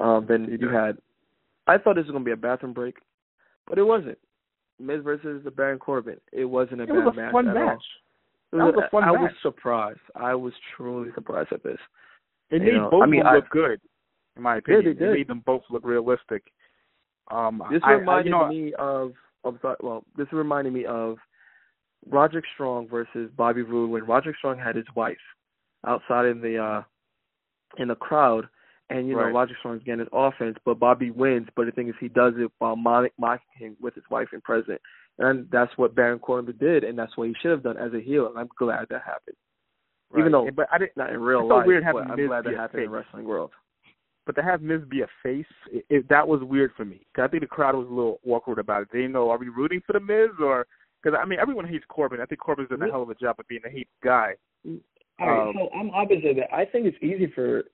E: Um, then you had, I thought this was gonna be a bathroom break, but it wasn't. Miz versus the Baron Corbin. It wasn't a
D: it
E: bad
D: was a
E: match
D: fun
E: at
D: match.
E: all.
D: That was a fun
E: I
D: match.
E: was surprised. I was truly surprised at this.
D: It
E: You
D: made
E: know,
D: both
E: I mean,
D: of them
E: I-
D: look good, in my
E: Yeah,
D: opinion.
E: they
D: It made them both look realistic. Um,
E: This
D: I, I, you know,
E: me of, of well, this reminded me of Roderick Strong versus Bobby Roode when Roderick Strong had his wife outside in the uh in the crowd, and you know
D: Right.
E: Roderick Strong's getting his offense, but Bobby wins. But the thing is, he does it while mocking him with his wife in present, and that's what Baron Corbin did, and that's what he should have done as a heel. And I'm glad that happened, even though
D: but I didn't.
E: not in real
D: It's
E: life.
D: weird
E: but
D: having
E: I'm glad that happened in the wrestling world.
D: But to have Miz be a face, it, it, that was weird for me. 'Cause I think the crowd was a little awkward about it. They didn't know, are we rooting for the Miz or? Because I mean, everyone hates Corbin. I think Corbin's done a hell of a job of being a hate guy.
E: All right,
D: Um,
E: so I'm opposite of that. I think it's easy for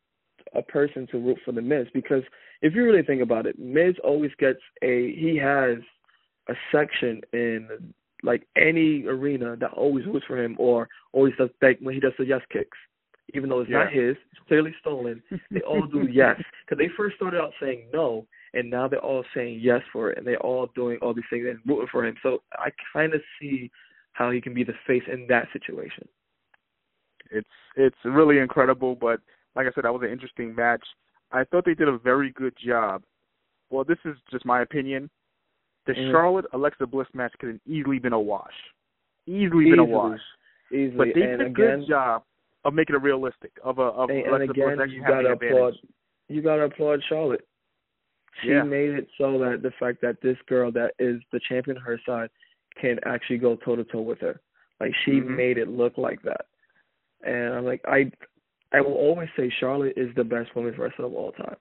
E: a person to root for the Miz because if you really think about it, Miz always gets a he has a section in like any arena that always roots for him or always does like when he does the yes kicks. Even though it's
D: Yeah.
E: not his, it's clearly stolen. [laughs] They all do yes because they first started out saying no, and now they're all saying yes for it, and they're all doing all these things and rooting for him. So I kind of see how he can be the face in that situation.
D: It's it's really incredible, but like I said, that was an interesting match. I thought they did a very good job. Well, this is just my opinion. The
E: Mhm.
D: Charlotte Alexa Bliss match could have easily been a wash. Easily, been a wash.
E: Easily,
D: But they
E: and
D: did a
E: again,
D: good job of making it realistic. Of a of
E: and, and again, you gotta applaud.
D: advantage.
E: You gotta applaud Charlotte. She
D: Yeah.
E: made it so that the fact that this girl that is the champion her side can actually go toe to toe with her. Like she
D: Mhm.
E: made it look like that. And I'm like I I will always say Charlotte is the best women's wrestler of all time.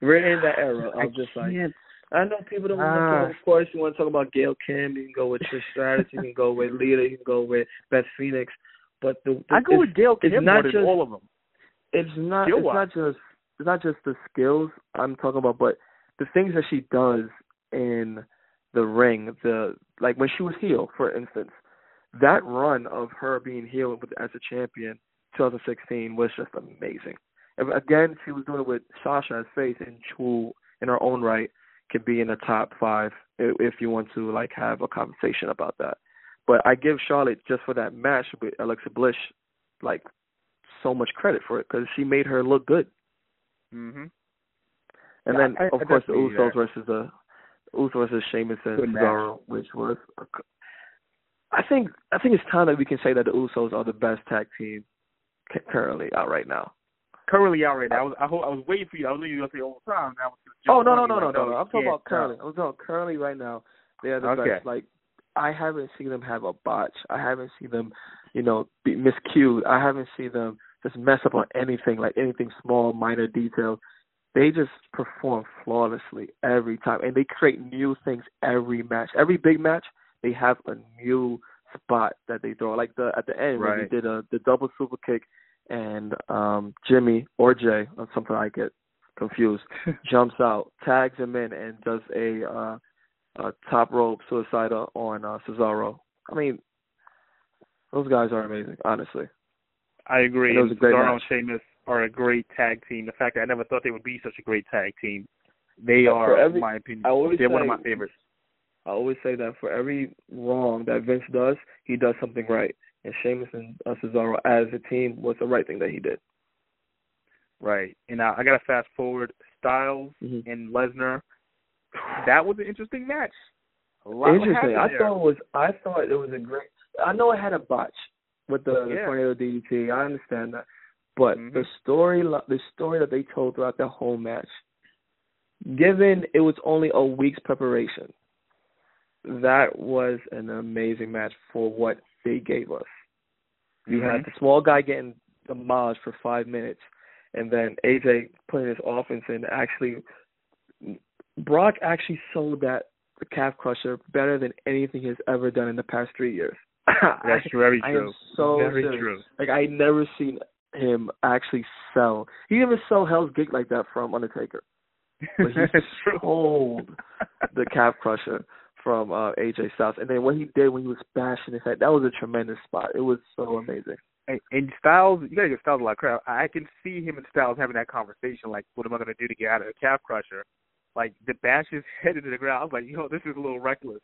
E: We're in that era
D: I
E: of just like
D: can't.
E: I know people don't want to
D: Ah.
E: talk. Of course, you want to talk about Gail Kim. You can go with Trish Stratus. you can go with Lita. You can go with Beth Phoenix. But the, the
D: I go with
E: it's
D: Kim
E: not
D: more than
E: just-
D: all of them.
E: it's not.
D: Skill
E: It's not just. It's not just the skills I'm talking about, but the things that she does in the ring. The like when she was heel, for instance, that run of her being heel with as a champion, 2016 was just amazing. And again, she was doing it with Sasha as face, and who in her own right could be in the top five if you want to like have a conversation about that. But I give Charlotte just for that match with Alexa Bliss, like so much credit for it because she made her look good.
D: Mhm.
E: And
D: Yeah,
E: then
D: I-
E: of
D: I
E: course the Usos
D: that.
E: versus the Usos versus Sheamus and
D: Good match.
E: Cesaro, which was. A, I think I think it's time that we can say that the Usos are the best tag team currently out right now.
D: Currently out right now. I was I, I was waiting for you. I was waiting for you to say all the time. Now
E: Oh no no no no no no! I'm talking about currently. I'm talking currently right now. They are the
D: Okay.
E: best. Like I haven't seen them have a botch. I haven't seen them, you know, be miscued. I haven't seen them just mess up on anything, like anything small, minor detail. They just perform flawlessly every time, and they create new things every match. Every big match, they have a new spot that they throw. Like the at the end when they did a the double super kick, and um Jimmy or Jay, or something I get confused, [laughs] jumps out, tags him in, and does a uh, a top rope suicida on uh, Cesaro. I mean, those guys are amazing, honestly.
D: I agree.
E: And it was a great
D: Cesaro
E: match.
D: and Sheamus are a great tag team. The fact that I never thought they would be such a great tag team. They are,
E: every-
D: in my opinion, they're one of my favorites.
E: I always say that for every wrong that Vince does, he does something right. And Sheamus and uh, Cesaro as a team was the right thing that he did.
D: Right. And now I gotta fast forward Styles
E: Mhm.
D: and Lesnar. That was an interesting match.
E: Interesting. I
D: there.
E: thought it was. I thought it was a great. I know it had a botch with the, the
D: Yeah.
E: tornado DDT. I understand that, but
D: Mhm.
E: the story, the story that they told throughout the whole match, given it was only a week's preparation, that was an amazing match for what they gave us. You had
D: Mhm.
E: the small guy getting demolished for five minutes, and then AJ putting his offense in. Actually, Brock actually sold that the calf crusher better than anything he's ever done in the past three years. [laughs]
D: That's very
E: I
D: true.
E: am so
D: very
E: serious.
D: true.
E: Like I never seen him actually sell. He even sell Hell's Gate like that from Undertaker. But he [laughs] sold the calf crusher from uh AJ Styles, and then what he did when he was bashing his head, that was a tremendous spot. It was so amazing.
D: And, and Styles, you gotta give Styles a lot of credit. I can see him and Styles having that conversation, like, what am I gonna do to get out of the calf crusher? Like, the bash his [laughs] head into the ground. I was like, yo, this is a little reckless.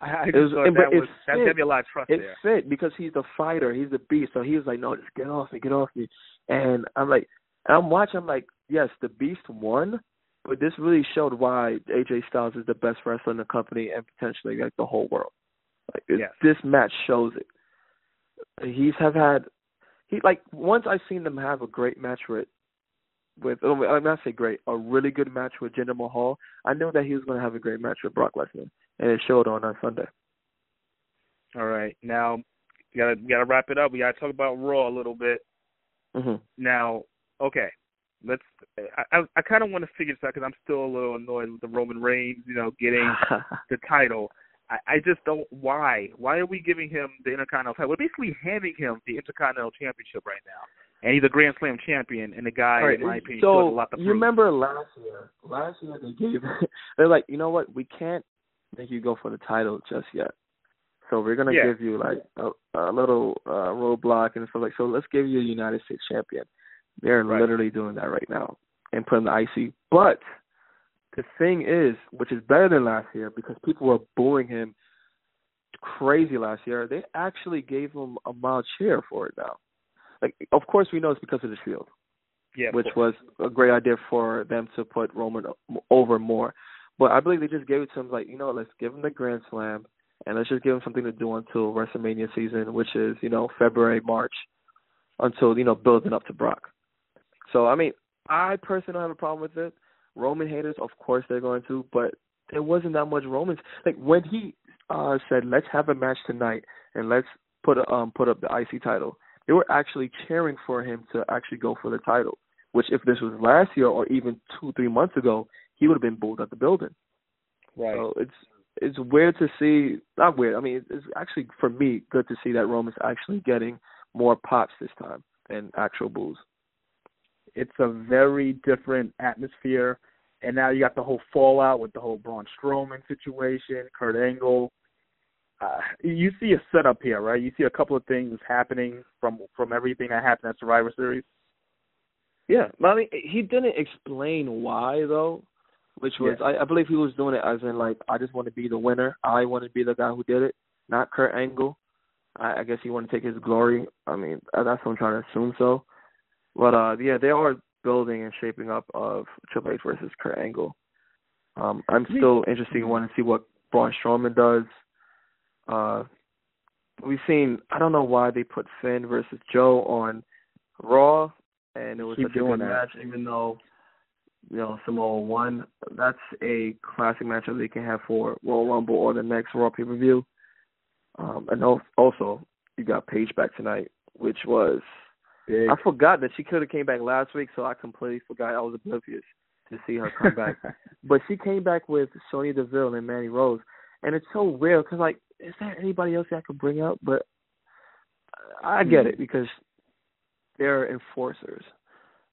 D: I, I just
E: It was-
D: thought that was that
E: fit.
D: gave me a lot of trust
E: It
D: there.
E: fit because he's the fighter, he's the beast. So he was like, "No, just get off me, get off me." And I'm like, and I'm watching. I'm like, yes, the beast won, but this really showed why AJ Styles is the best wrestler in the company and potentially like the whole world. Like it,
D: Yes.
E: this match shows it. He's have had he like once I've seen them have a great match with with oh, I'm not say great, a really good match with Jinder Mahal. I knew that he was going to have a great match with Brock Lesnar, and it showed on uh, Sunday.
D: All right, now we gotta we gotta wrap it up. We gotta talk about Raw a little bit.
E: hmm
D: Now, okay, let's. I I, I kind of want to figure this out because I'm still a little annoyed with the Roman Reigns, you know, getting [laughs] the title. I, I just don't. Why? Why are we giving him the Intercontinental title? We're basically handing him the Intercontinental Championship right now, and he's a Grand Slam champion, and the guy,
E: right,
D: in my opinion,
E: so
D: a lot to
E: you remember last year? Last year they gave [laughs] they're like, you know what? We can't make you go for the title just yet. So we're gonna
D: Yeah.
E: give you like a, a little uh, roadblock and stuff like. So let's give you a United States champion. They're
D: Right.
E: literally doing that right now and putting the IC. But the thing is, which is better than last year because people were booing him crazy last year. They actually gave him a mild cheer for it now. Like, of course, we know it's because of the Shield
D: Yeah,
E: which was a great idea for them to put Roman over more. But I believe they just gave it to him like, you know, let's give him the Grand Slam and let's just give him something to do until WrestleMania season, which is, you know, February, March, until, you know, building up to Brock. So, I mean, I personally don't have a problem with it. Roman haters, of course they're going to, but there wasn't that much Romans. Like when he uh said, "Let's have a match tonight and let's put um put up the IC title," they were actually cheering for him to actually go for the title. Which, if this was last year or even two, three months ago, he would have been booed at the building.
D: right.
E: So it's it's weird to see. Not weird. I mean, it's actually for me good to see that Roman's actually getting more pops this time than actual boos.
D: it's a very different atmosphere. And now you got the whole fallout with the whole Braun Strowman situation, Kurt Angle. Uh, you see a setup here, right? You see a couple of things happening from from everything that happened at Survivor Series.
E: Yeah, but I mean, he didn't explain why though, which was
D: Yeah.
E: I, I believe he was doing it as in like I just want to be the winner. I want to be the guy who did it, not Kurt Angle. I, I guess he wanted to take his glory. I mean, uh, that's what I'm trying to assume so. But uh yeah, they are building and shaping up of Triple H versus Kurt Angle. Um, I'm still interested in wanting to see what Braun Strowman does. Uh, we've seen I don't know why they put Finn versus Joe on Raw, and it was
D: Keep
E: such a good
D: that.
E: match, even though you know Samoa won. That's a classic matchup they can have for Royal Rumble or the next Raw pay per view. Um, and al- also you got Paige back tonight, which was
D: Big.
E: I forgot that she could have came back last week, so I completely forgot. I was oblivious to see her come back. [laughs] But she came back with Sonya Deville and Mandy Rose, and it's so weird because like, is there anybody else I could bring up? But I get it because they're enforcers.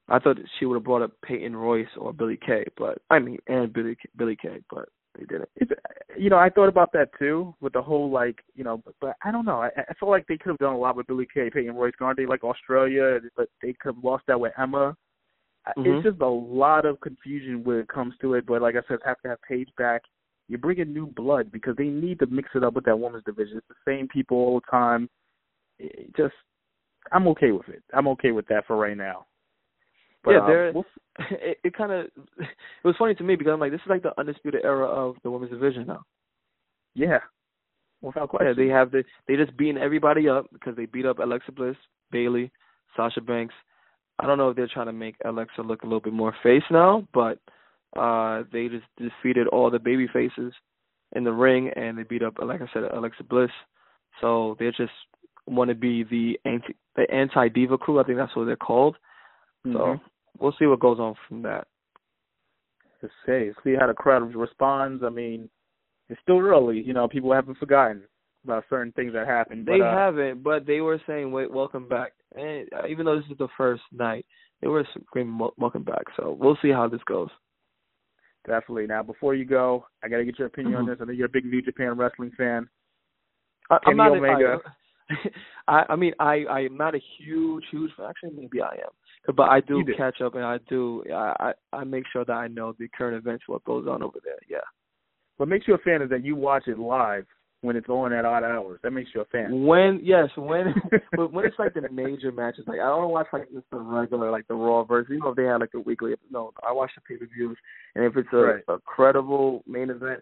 E: I thought she would have brought up Peyton Royce or Billie Kay, but I mean, and Billie Billie Kay, but they didn't.
D: It's, you know, I thought about that too with the whole like, you know, but, but I don't know. I, I feel like they could have done a lot with Billie Kay, Peyton Royce, aren't they like Australia? But they could have lost that with Emma. I
E: Mhm.
D: It's just a lot of confusion when it comes to it. But like I said, have to have Paige back. You bring in new blood because they need to mix it up with that women's division. It's the same people all the time. It just, I'm okay with it. I'm okay with that for right now. But,
E: yeah,
D: um,
E: they're.
D: we'll [laughs]
E: it, it kind of. [laughs] It was funny to me because I'm like, this is like the undisputed era of the women's division now.
D: yeah, without question.
E: Yeah, they have the they just beating everybody up because they beat up Alexa Bliss, Bayley, Sasha Banks. I don't know if they're trying to make Alexa look a little bit more face now, but uh they just defeated all the baby faces in the ring and they beat up like I said Alexa Bliss. So they just want to be the anti the anti diva crew. I think that's what they're called. So
D: Mhm.
E: we'll see what goes on from that.
D: Let's See see how the crowd responds. I mean, it's still early. You know, people haven't forgotten about certain things that happened.
E: They
D: but, uh,
E: haven't, but they were saying, "Wait, welcome back." And uh, even though this is the first night, they were screaming, "Welcome back." So we'll see how this goes.
D: Definitely. Now, before you go, I got to get your opinion on
E: Mhm.
D: this. I know you're a big New Japan wrestling fan.
E: I, I'm not.
D: Omega.
E: I, I [laughs] I mean, I I'm not a huge, huge. Fan. Actually, maybe I am, but I do
D: do.
E: catch up, and I do. I I I make sure that I know the current events, what goes on over there. Yeah.
D: What makes you a fan is that you watch it live when it's on at odd hours. That makes you a fan.
E: When yes, when [laughs] but when it's like the major matches, like I don't watch like just the regular like the Raw version. You know if they had like the weekly. No, I watch the pay per views, and if it's a,
D: Right.
E: a credible main event,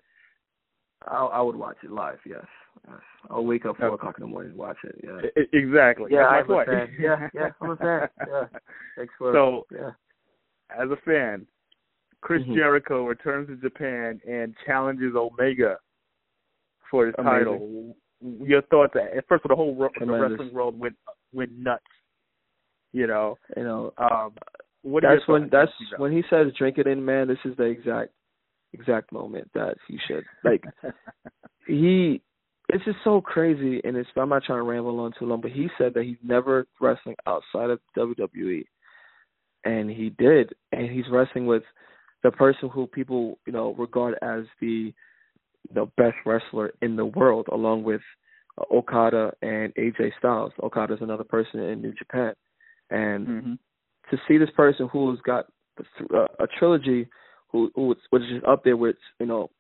E: I I would watch it live. Yes, yes. I'll wake up four
D: Okay.
E: o'clock in the morning and watch it. Yeah,
D: exactly.
E: yeah, I'm a fan. Yeah, yeah, I'm a fan. Yeah, [laughs] thanks for
D: So,
E: yeah.
D: as a fan, Chris
E: Mhm.
D: Jericho returns to Japan and challenges Omega for his
E: Amazing.
D: title. Your thoughts? At first, of all, the whole ro- the wrestling world went went nuts. You know,
E: You know,
D: um, what
E: that's when that's when he says drink it in, man. This is the exact exact moment that he should like. [laughs] he it's just so crazy and it's I'm not trying to ramble on too long, but he said that he's never wrestling outside of WWE. And he did. And he's wrestling with the person who people, you know, regard as the the best wrestler in the world, along with uh, Okada and AJ Styles. Okada is another person in New Japan, and
D: mm-hmm.
E: to see this person who's got uh, a trilogy, who who which is up there with you know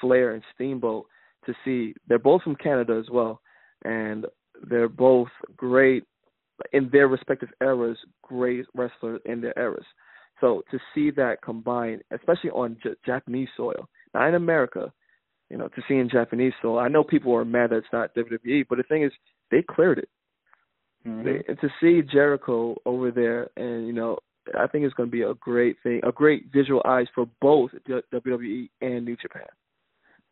E: Flair and Steamboat, to see they're both from Canada as well, and they're both great in their respective eras, great wrestlers in their eras. So to see that combined, especially on J- Japanese soil, not in America, you know, to see in Japanese So I know people are mad that it's not WWE, but the thing is, they cleared it.
D: Mm-hmm.
E: They, and to see Jericho over there, and you know, I think it's going to be a great thing, a great visual eyes for both WWE and New Japan.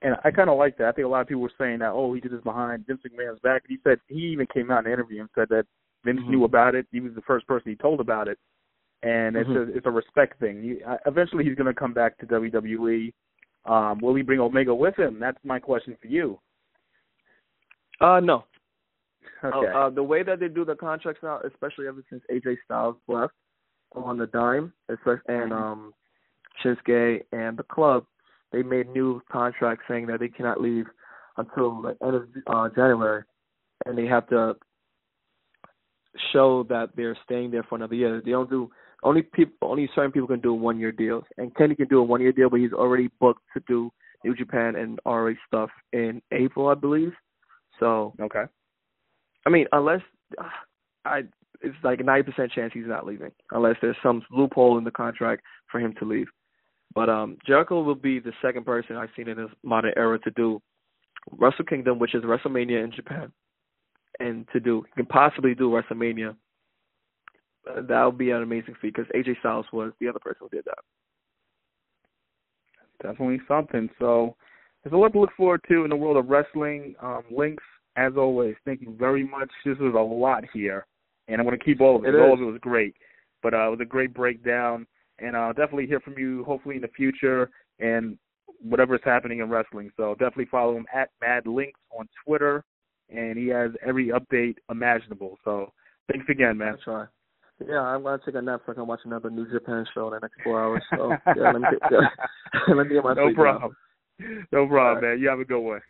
D: And I kind of like that. I think a lot of people were saying that, oh, he did this behind Vince McMahon's back. He said he even came out in an interview and said that Vince mm-hmm. knew about it. He was the first person he told about it, and it's mm-hmm. a it's a respect thing. He, uh, eventually, he's going to come back to WWE. Um, will he bring Omega with him? That's my question for you.
E: Uh, no.
D: Okay.
E: Uh, uh, the way that they do the contracts now, especially ever since AJ Styles left on the dime, especially and
D: mm-hmm.
E: um, Shinsuke and the club, they made new contracts saying that they cannot leave until the end of uh, January, and they have to show that they're staying there for another year. They don't do only people only certain people can do one year deals. And Kenny can do a one year deal, but he's already booked to do New Japan and ROH stuff in April, I believe. So
D: okay.
E: I mean, unless I it's like a ninety percent chance he's not leaving, unless there's some loophole in the contract for him to leave. But um Jericho will be the second person I've seen in this modern era to do Wrestle Kingdom, which is WrestleMania in Japan and to do he can possibly do WrestleMania, uh, that would be an amazing feat because AJ Styles was the other person who did that.
D: Definitely something. So there's a lot to look forward to in the world of wrestling. Um, Lynx, as always, thank you very much. This was a lot here, and I'm going to keep all of it. it all of it was great, but uh, it was a great breakdown, and I'll definitely hear from you hopefully in the future and whatever is happening in wrestling. So definitely follow him at Mad Lynx on Twitter and he has every update imaginable. So thanks again, man.
E: That's right. Yeah, I'm gonna take a nap so I can watch another New Japan show in the next four hours. So yeah, let me get, yeah, [laughs] let me get my [laughs]
D: no problem. No problem, man. You have a good one.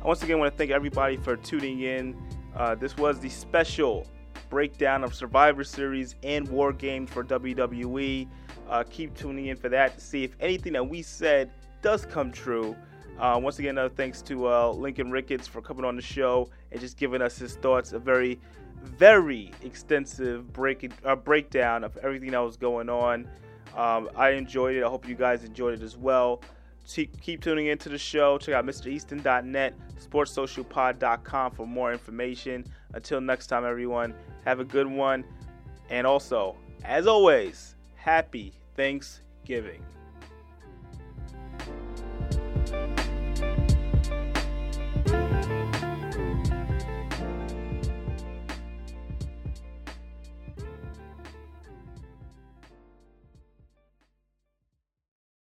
A: I once again, want to thank everybody for tuning in. Uh, this was the special breakdown of Survivor Series and War Games for WWE. Uh, keep tuning in for that to see if anything that we said does come true. Uh, once again, another thanks to uh, Lincoln Ricketts for coming on the show and just giving us his thoughts. A very, very extensive break uh, breakdown of everything that was going on. Um, I enjoyed it. I hope you guys enjoyed it as well. Keep tuning into the show. Check out MrEaston.net, SportsSocialPod.com for more information. Until next time, everyone, have a good one. And also, as always, happy Thanksgiving.